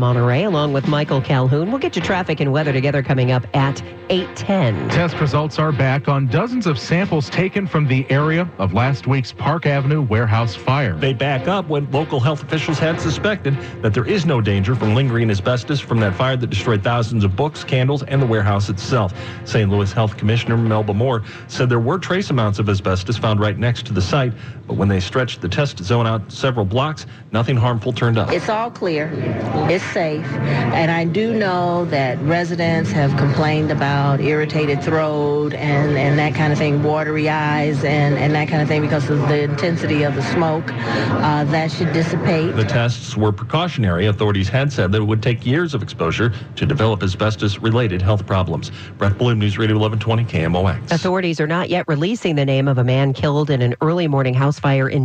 Monterrey, along with Michael Calhoun. We'll get you traffic and weather together coming up at 810. Test results are back on dozens of samples taken from the area of last week's Park Avenue warehouse fire. They back up when local health officials had suspected that there is no danger from lingering asbestos from that fire that destroyed thousands of books, candles, and the warehouse itself. St. Louis Health Commissioner Melba Moore said there were trace amounts of asbestos found right next to the site, but when they stretched the test zone out several blocks, nothing harmful turned up. It's all clear. It's safe. And I do know that residents have complained about irritated throat and, and that kind of thing, watery eyes and, and that kind of thing because of the intensity of the smoke. Uh, that should dissipate. The tests were precautionary. Authorities had said that it would take years of exposure to develop asbestos-related health problems. Brett Blume, News Radio 1120 KMOX. Authorities are not yet releasing the name of a man killed in an early morning house fire in